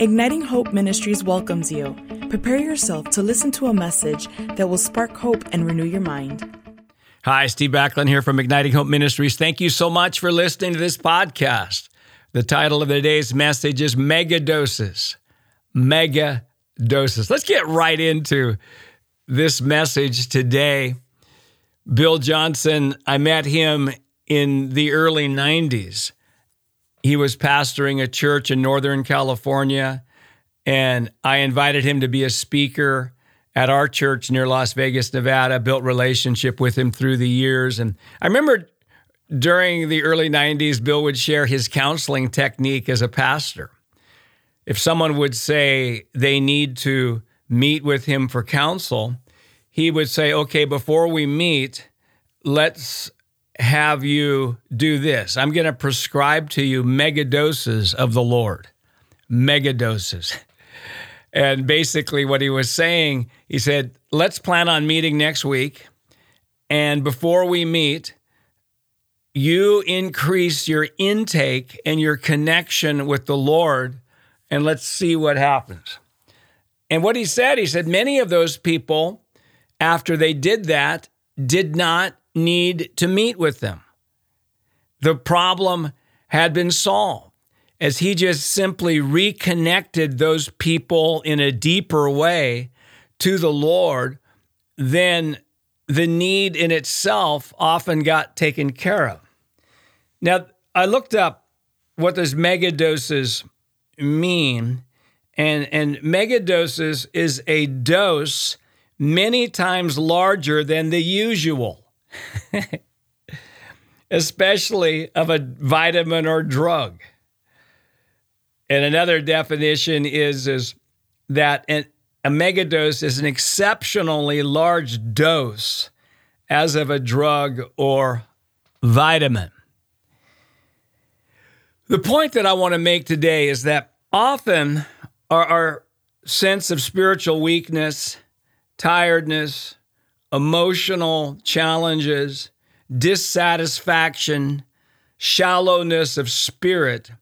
Igniting Hope Ministries welcomes you. Prepare yourself to listen to a message that will spark hope and renew your mind. Hi, Steve Backlund here from Igniting Hope Ministries. Thank you so much for listening to this podcast. The title of today's message is Mega Doses. Mega Doses. Let's get right into this message today. Bill Johnson, I met him in the early 90s. He was pastoring a church in Northern California, and I invited him to be a speaker at our church near Las Vegas, Nevada. Built relationship with him through the years, and I remember during the early 90s, Bill would share his counseling technique as a pastor. If someone would say they need to meet with him for counsel, he would say, Okay, before we meet, let's have you do this. I'm going to prescribe to you mega doses of the Lord. Mega doses. And basically, what he was saying, he said, let's plan on meeting next week. And before we meet, you increase your intake and your connection with the Lord, and let's see what happens. And what he said, he said, many of those people, after they did that, did not need to meet with them. The problem had been solved as he just simply reconnected those people in a deeper way to the Lord, then the need in itself often got taken care of. Now, I looked up what does megadoses mean, and, and megadoses is a dose many times larger than the usual. especially of a vitamin or drug. And another definition is, is that an, a megadose is an exceptionally large dose as of a drug or vitamin. The point that I want to make today is that often our, our sense of spiritual weakness, tiredness, emotional challenges, dissatisfaction, shallowness of spirit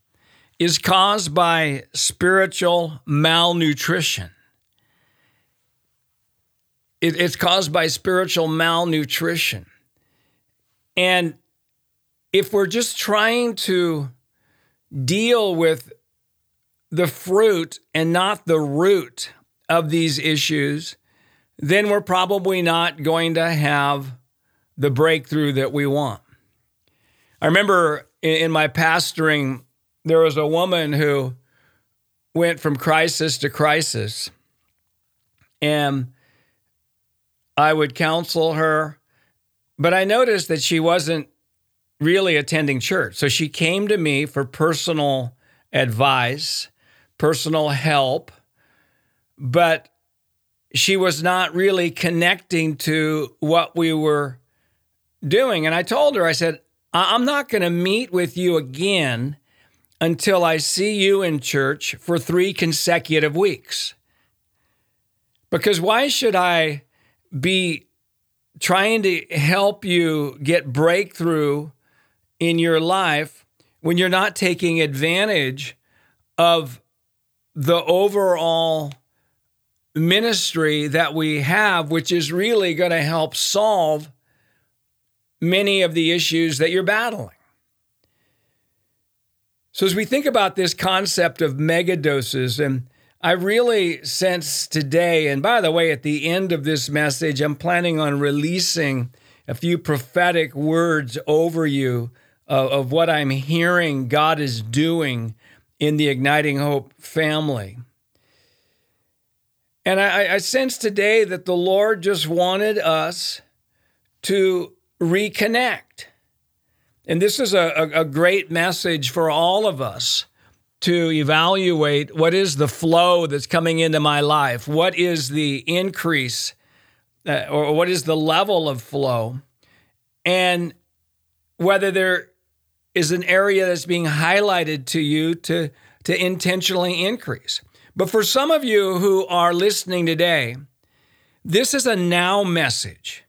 is caused by spiritual malnutrition. It, it's caused by spiritual malnutrition. And if we're just trying to deal with the fruit and not the root of these issues, then we're probably not going to have the breakthrough that we want. I remember in my pastoring, there was a woman who went from crisis to crisis. And I would counsel her, but I noticed that she wasn't really attending church. So she came to me for personal advice, personal help, but she was not really connecting to what we were doing. And I told her, I said, I'm not going to meet with you again until I see you in church for three consecutive weeks. Because why should I be trying to help you get breakthrough in your life when you're not taking advantage of the overall ministry that we have, which is really going to help solve many of the issues that you're battling. So, as we think about this concept of megadoses, and I really sense today, and by the way, at the end of this message, I'm planning on releasing a few prophetic words over you of, of what I'm hearing God is doing in the Igniting Hope family. And I, I sense today that the Lord just wanted us to reconnect. And this is a, a, great message for all of us to evaluate what is the flow that's coming into my life? What is the increase uh, or what is the level of flow? And whether there is an area that's being highlighted to you to, to intentionally increase. But for some of you who are listening today, this is a now message.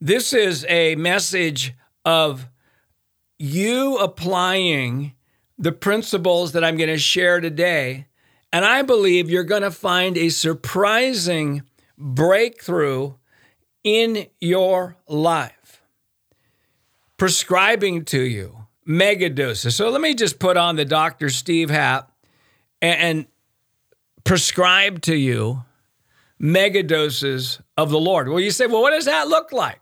This is a message of you applying the principles that I'm going to share today And I believe you're going to find a surprising breakthrough in your life. Prescribing to you megadoses. So let me just put on the Dr. Steve hat and, and prescribe to you megadoses of the Lord. Well, you say, well, what does that look like?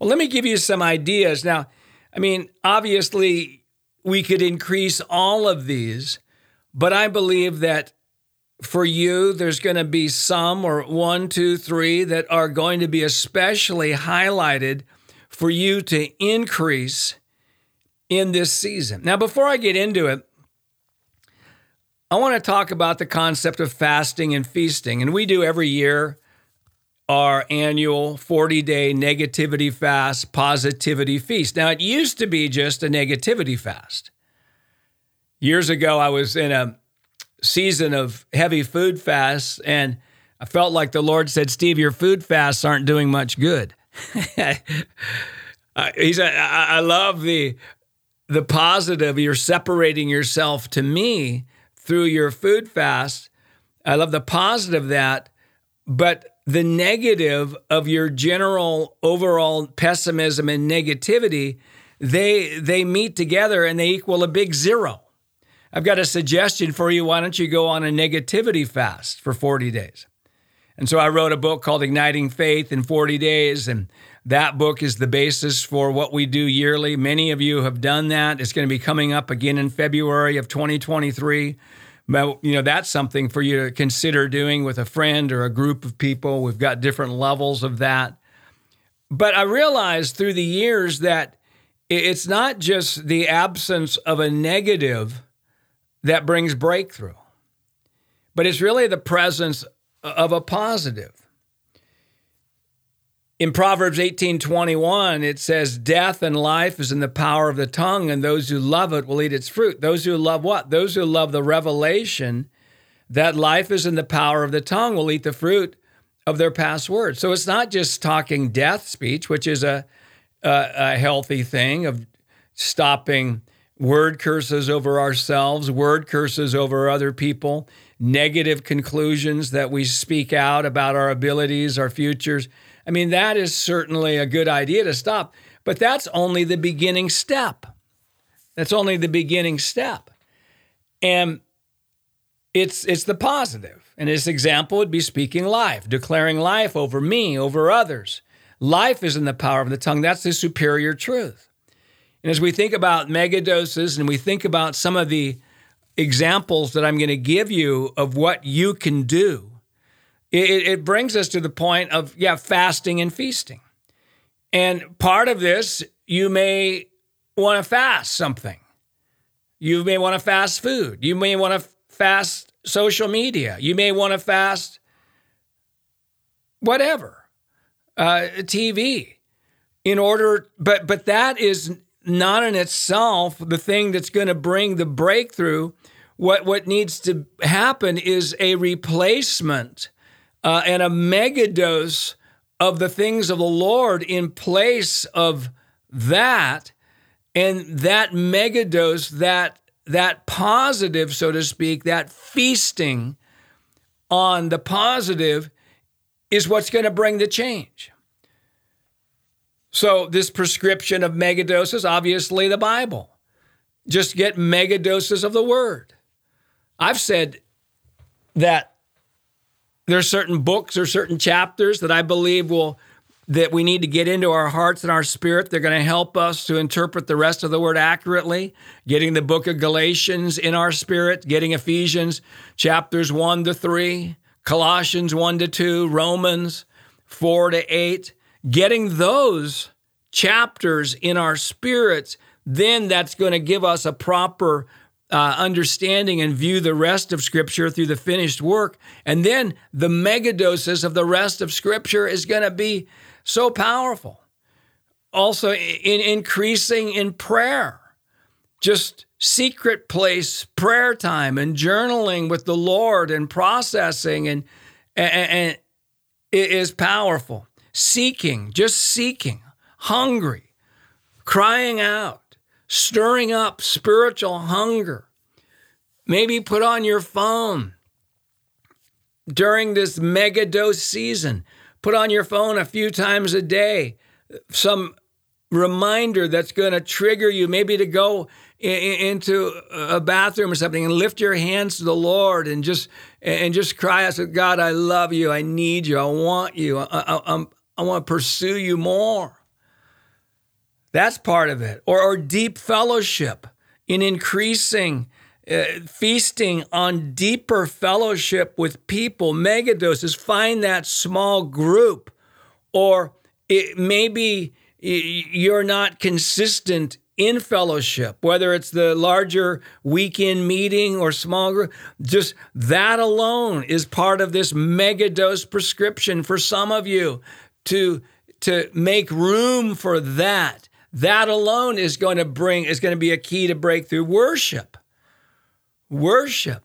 Well, let me give you some ideas. Now, I mean, obviously, we could increase all of these, but I believe that for you, there's going to be some or one, two, three that are going to be especially highlighted for you to increase in this season. Now, before I get into it, I want to talk about the concept of fasting and feasting. And we do every year our annual 40 day negativity fast, positivity feast. Now, it used to be just a negativity fast. Years ago, I was in a season of heavy food fasts, and I felt like the Lord said, Steve, your food fasts aren't doing much good. Uh, he said, I, I love the, the positive. You're separating yourself to me through your food fast. I love the positive of that, but the negative of your general overall pessimism and negativity, they they meet together and they equal a big zero. I've got a suggestion for you. Why don't you go on a negativity fast for 40 days? And so I wrote a book called Igniting Faith in 40 Days. And that book is the basis for what we do yearly. Many of you have done that. It's going to be coming up again in February of 2023. You know, that's something for you to consider doing with a friend or a group of people. We've got different levels of that. But I realized through the years that it's not just the absence of a negative that brings breakthrough, but it's really the presence of a positive. In Proverbs 18:21 it says death and life is in the power of the tongue and those who love it will eat its fruit. Those who love what? Those who love the revelation that life is in the power of the tongue will eat the fruit of their past words. So it's not just talking death speech, which is a a, a healthy thing of stopping word curses over ourselves, word curses over other people, negative conclusions that we speak out about our abilities, our futures. I mean, that is certainly a good idea to stop, but that's only the beginning step. That's only the beginning step. And it's it's the positive. And this example would be speaking life, declaring life over me, over others. Life is in the power of the tongue. That's the superior truth. And as we think about megadoses and we think about some of the examples that I'm going to give you of what you can do, it, it brings us to the point of, yeah, fasting and feasting. And part of this, you may want to fast something. You may want to fast food. You may want to fast social media. You may want to fast whatever, uh, TV. In order, but but that is not in itself the thing that's going to bring the breakthrough. What what needs to happen is a replacement uh, and a megadose of the things of the Lord in place of that. And that megadose, that that positive, so to speak, that feasting on the positive is what's going to bring the change. So, this prescription of megadoses, obviously the Bible. Just get megadoses of the Word. I've said that there's certain books or certain chapters that I believe will that we need to get into our hearts and our spirit. They're going to help us to interpret the rest of the word accurately. Getting the book of Galatians in our spirit, getting Ephesians chapters 1 to 3, Colossians 1 to 2, Romans 4 to 8, getting those chapters in our spirits, then that's going to give us a proper uh, understanding and view the rest of Scripture through the finished work. And then the megadoses of the rest of Scripture is going to be so powerful. Also, in increasing in prayer, just secret place prayer time and journaling with the Lord and processing and, and, and it is powerful. Seeking, just seeking, hungry, crying out stirring up spiritual hunger. Maybe put on your phone during this mega dose season. Put on your phone a few times a day some reminder that's going to trigger you, maybe to go into a bathroom or something and lift your hands to the Lord and just and just cry out, to God, I love you, I need you, I want you, I, I, I want to pursue you more. That's part of it. Or, or deep fellowship in increasing, uh, feasting on deeper fellowship with people, megadoses. Find that small group. Or it, maybe you're not consistent in fellowship, whether it's the larger weekend meeting or small group, just that alone is part of this mega dose prescription for some of you to, to make room for that. That alone is going to bring, is going to be a key to breakthrough worship. Worship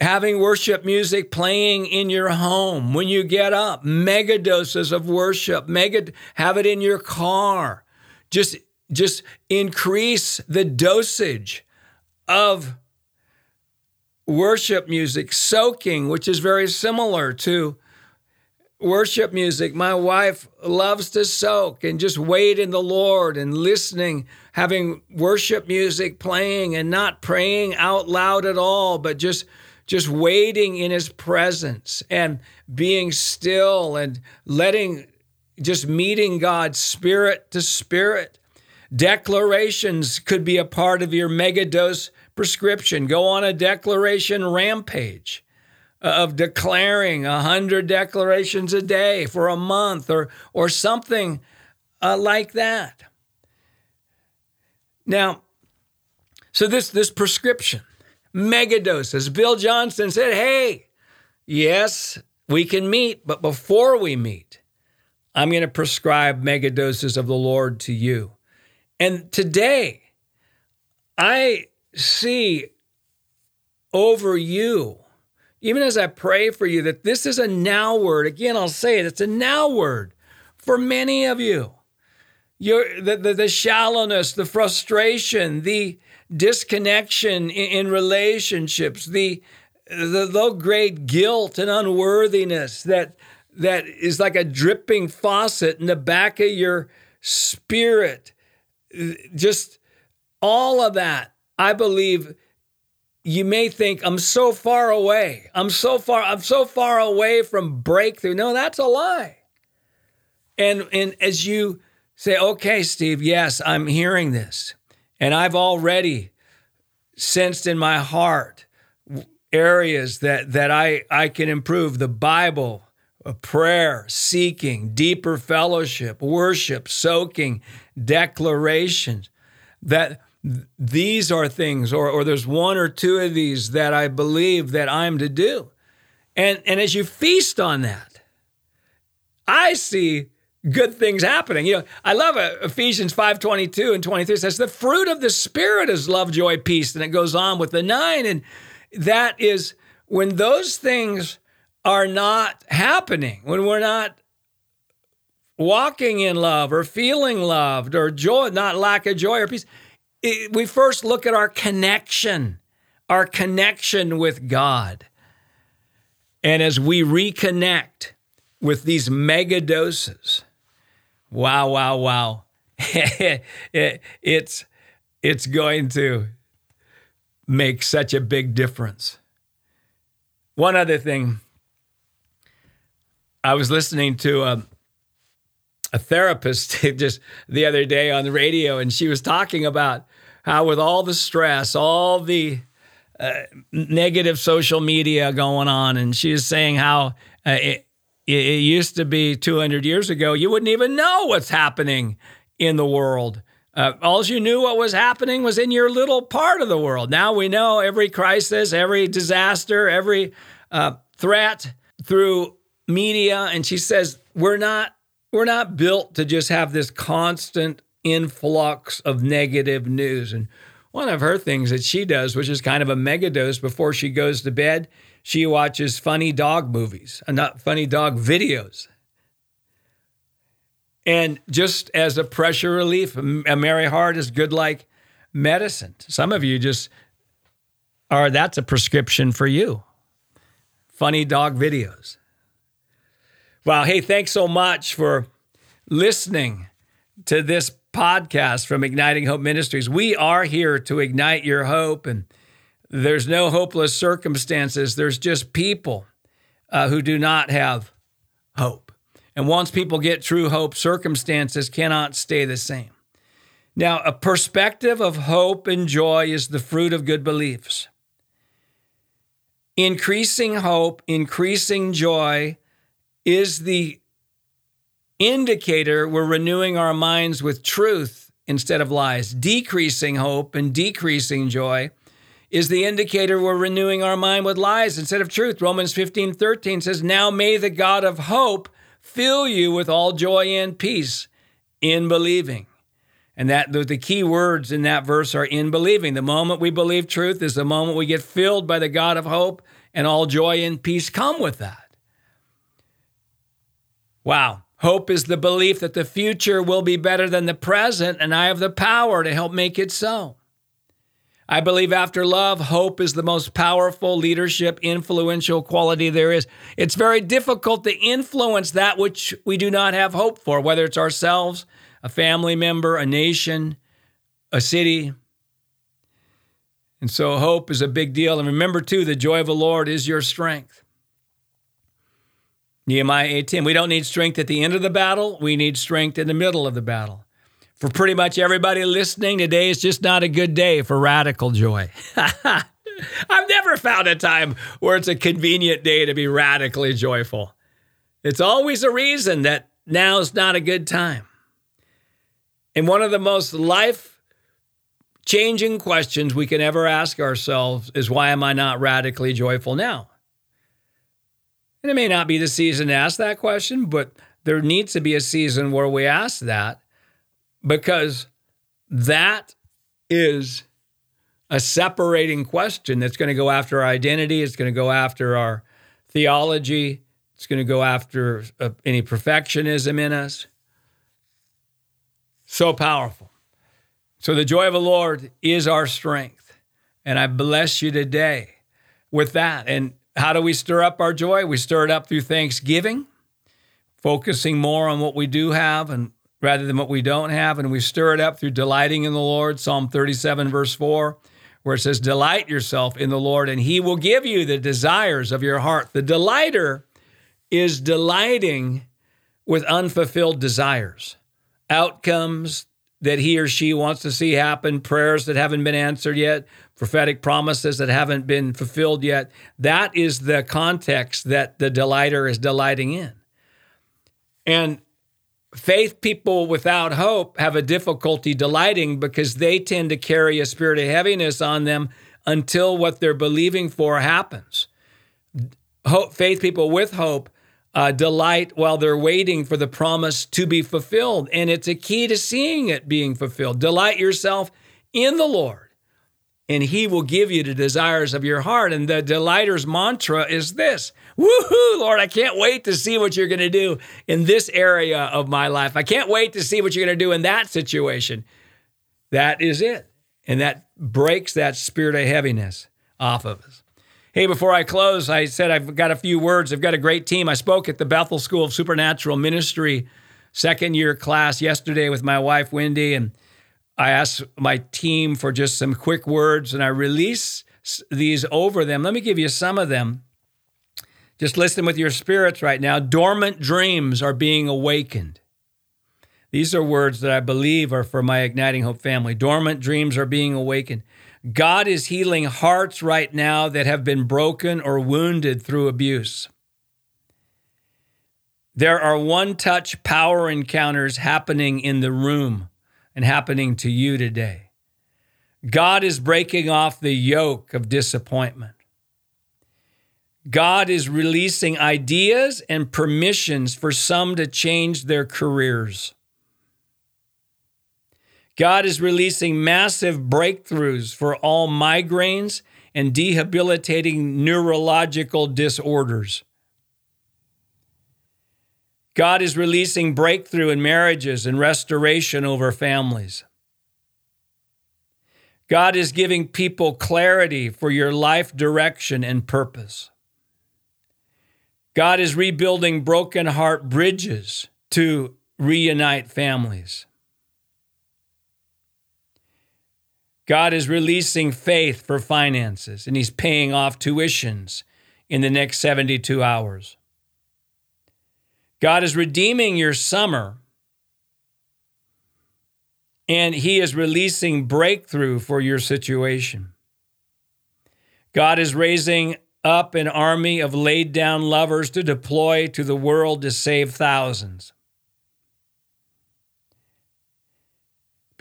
having worship music playing in your home when you get up, mega doses of worship, mega have it in your car. Just just increase the dosage of worship music, soaking, which is very similar to worship music. My wife loves to soak and just wait in the Lord and listening, having worship music playing and not praying out loud at all, but just just waiting in his presence and being still and letting, just meeting God spirit to spirit. Declarations could be a part of your megadose prescription. Go on a declaration rampage of declaring a hundred declarations a day for a month or or something uh, like that. Now, so this this prescription megadoses. Bill Johnson said, Hey, yes, we can meet, but before we meet, I'm going to prescribe megadoses of the Lord to you. And today, I see over you, even as I pray for you, that this is a now word. Again, I'll say it, it's a now word for many of you. Your, the, the, the shallowness, the frustration, the disconnection in, in relationships, the, the low grade guilt and unworthiness that, that is like a dripping faucet in the back of your spirit. Just all of that, I believe you may think I'm so far away. I'm so far I'm so far away from breakthrough. No, that's a lie. And and as you say, "Okay, Steve, yes, I'm hearing this." And I've already sensed in my heart areas that, that I, I can improve the Bible, uh, prayer, seeking, deeper fellowship, worship, soaking, declarations. That these are things, or, or there's one or two of these that I believe that I'm to do. And, and as you feast on that, I see good things happening. You know, I love it. Ephesians 5 22 and 23 says, The fruit of the Spirit is love, joy, peace. And it goes on with the nine. And that is when those things are not happening, when we're not walking in love or feeling loved or joy, not lack of joy or peace, we first look at our connection, our connection with God. And as we reconnect with these mega doses, Wow, wow, wow. it's it's going to make such a big difference. One other thing, I was listening to a, a therapist just the other day on the radio, and she was talking about how, with all the stress, all the uh, negative social media going on, and she saying how uh, it, it used to be 200 years ago, you wouldn't even know what's happening in the world. Uh, all you knew what was happening was in your little part of the world. Now we know every crisis, every disaster, every uh, threat through media. And she says we're not we're not built to just have this constant influx of negative news. And one of her things that she does, which is kind of a mega dose before she goes to bed, she watches funny dog movies, uh, not funny dog videos. And just as a pressure relief, a merry heart is good like medicine. Some of you just are, that's a prescription for you funny dog videos. Wow. Hey, thanks so much for listening to this podcast from Igniting Hope Ministries. We are here to ignite your hope, and there's no hopeless circumstances. There's just people uh, who do not have hope. And once people get true hope, circumstances cannot stay the same. Now, a perspective of hope and joy is the fruit of good beliefs. Increasing hope, increasing joy is the indicator we're renewing our minds with truth instead of lies. Decreasing hope and decreasing joy is the indicator we're renewing our mind with lies instead of truth. Romans 15 13 says, Now may the God of hope fill you with all joy and peace in believing. And that the, the key words in that verse are in believing. The moment we believe truth is the moment we get filled by the God of hope, and all joy and peace come with that. Wow. Hope is the belief that the future will be better than the present, and I have the power to help make it so. I believe after love, hope is the most powerful leadership, influential quality there is. It's very difficult to influence that which we do not have hope for, whether it's ourselves, a family member, a nation, a city. And so hope is a big deal. And remember, too, the joy of the Lord is your strength. Nehemiah 18. We don't need strength at the end of the battle, we need strength in the middle of the battle. For pretty much everybody listening, today is just not a good day for radical joy. I've never found a time where it's a convenient day to be radically joyful. It's always a reason that now's not a good time. And one of the most life changing questions we can ever ask ourselves is why am I not radically joyful now? And it may not be the season to ask that question, but there needs to be a season where we ask that because that is a separating question that's going to go after our identity, it's going to go after our theology, it's going to go after uh, any perfectionism in us. So powerful. So, the joy of the Lord is our strength. And I bless you today with that. And how do we stir up our joy? We stir it up through thanksgiving, focusing more on what we do have and rather than what we don't have. And we stir it up through delighting in the Lord. Psalm 37, verse 4, where it says, Delight yourself in the Lord, and he will give you the desires of your heart. The delighter is delighting with unfulfilled desires, outcomes that he or she wants to see happen, prayers that haven't been answered yet, prophetic promises that haven't been fulfilled yet. That is the context that the delighter is delighting in. And faith people without hope have a difficulty delighting because they tend to carry a spirit of heaviness on them until what they're believing for happens. Hope, faith people with hope uh, delight while they're waiting for the promise to be fulfilled. And it's a key to seeing it being fulfilled. Delight yourself in the Lord and he will give you the desires of your heart. And the delighter's mantra is this Woohoo, Lord, I can't wait to see what you're going to do in this area of my life. I can't wait to see what you're going to do in that situation. That is it. And that breaks that spirit of heaviness off of us. Hey, before I close, I said I've got a few words. I've got a great team. I spoke at the Bethel School of Supernatural Ministry second year class yesterday with my wife, Wendy, and I asked my team for just some quick words and I release these over them. Let me give you some of them. Just listen with your spirits right now. Dormant dreams are being awakened. These are words that I believe are for my Igniting Hope family. Dormant dreams are being awakened. God is healing hearts right now that have been broken or wounded through abuse. There are one touch power encounters happening in the room and happening to you today. God is breaking off the yoke of disappointment. God is releasing ideas and permissions for some to change their careers. God is releasing massive breakthroughs for all migraines and debilitating neurological disorders. God is releasing breakthrough in marriages and restoration over families. God is giving people clarity for your life direction and purpose. God is rebuilding broken heart bridges to reunite families. God is releasing faith for finances and He's paying off tuitions in the next 72 hours. God is redeeming your summer and He is releasing breakthrough for your situation. God is raising up an army of laid down lovers to deploy to the world to save thousands.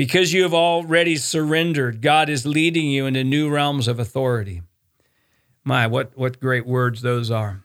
Because you have already surrendered, God is leading you into new realms of authority. My, what, what great words those are.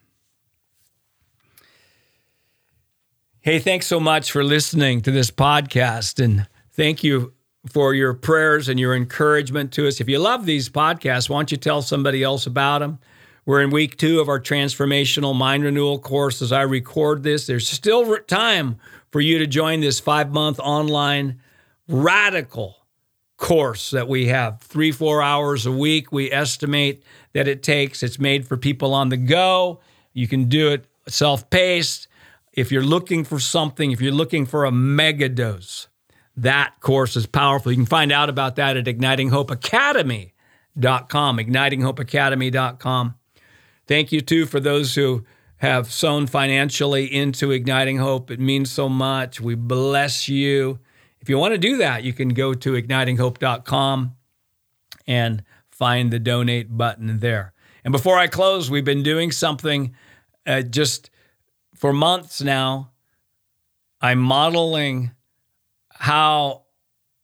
Hey, thanks so much for listening to this podcast. And thank you for your prayers and your encouragement to us. If you love these podcasts, why don't you tell somebody else about them? We're in week two of our transformational mind renewal course. As I record this, there's still time for you to join this five month online radical course that we have. Three, four hours a week, we estimate that it takes. It's made for people on the go. You can do it self paced. If you're looking for something, if you're looking for a mega dose, that course is powerful. You can find out about that at ignitinghopeacademy.com, ignitinghopeacademy.com. Thank you, too, for those who have sown financially into Igniting Hope. It means so much. We bless you. If you want to do that, you can go to ignitinghope.com and find the donate button there. And before I close, we've been doing something uh, just for months now. I'm modeling how,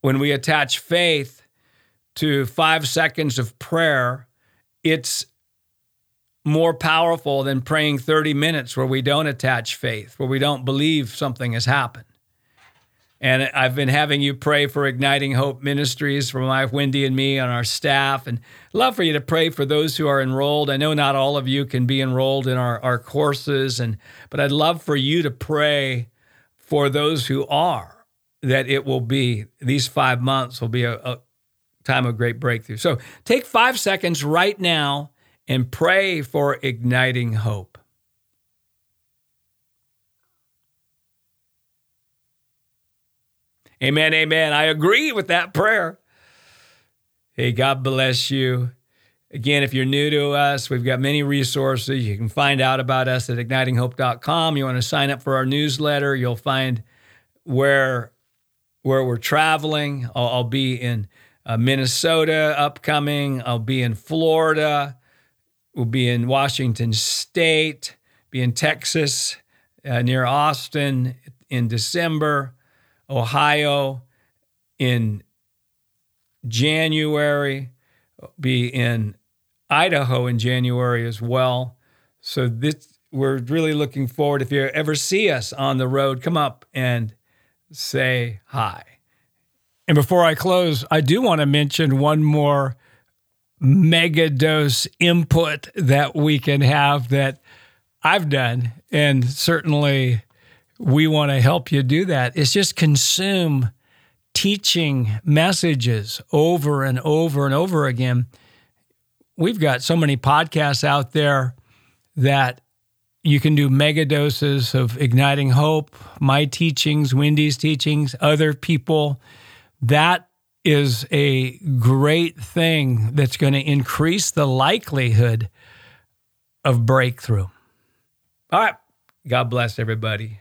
when we attach faith to five seconds of prayer, it's more powerful than praying 30 minutes where we don't attach faith, where we don't believe something has happened. And I've been having you pray for Igniting Hope Ministries for my Wendy and me on our staff. And love for you to pray for those who are enrolled. I know not all of you can be enrolled in our, our courses, and but I'd love for you to pray for those who are, that it will be, these five months will be a, a time of great breakthrough. So take five seconds right now and pray for igniting hope. Amen, amen. I agree with that prayer. Hey, God bless you. Again, if you're new to us, we've got many resources. You can find out about us at ignitinghope.com. You want to sign up for our newsletter, you'll find where where we're traveling. I'll, I'll be in uh, Minnesota upcoming. I'll be in Florida. We'll be in Washington State, be in Texas, uh, near Austin in December, Ohio in January, be in Idaho in January as well. So this we're really looking forward. If you ever see us on the road, come up and say hi. And before I close, I do want to mention one more mega dose input that we can have that I've done. And certainly we want to help you do that. It's just consume teaching messages over and over and over again. We've got so many podcasts out there that you can do mega doses of igniting hope, my teachings, Wendy's teachings, other people. That is a great thing that's going to increase the likelihood of breakthrough. All right. God bless everybody.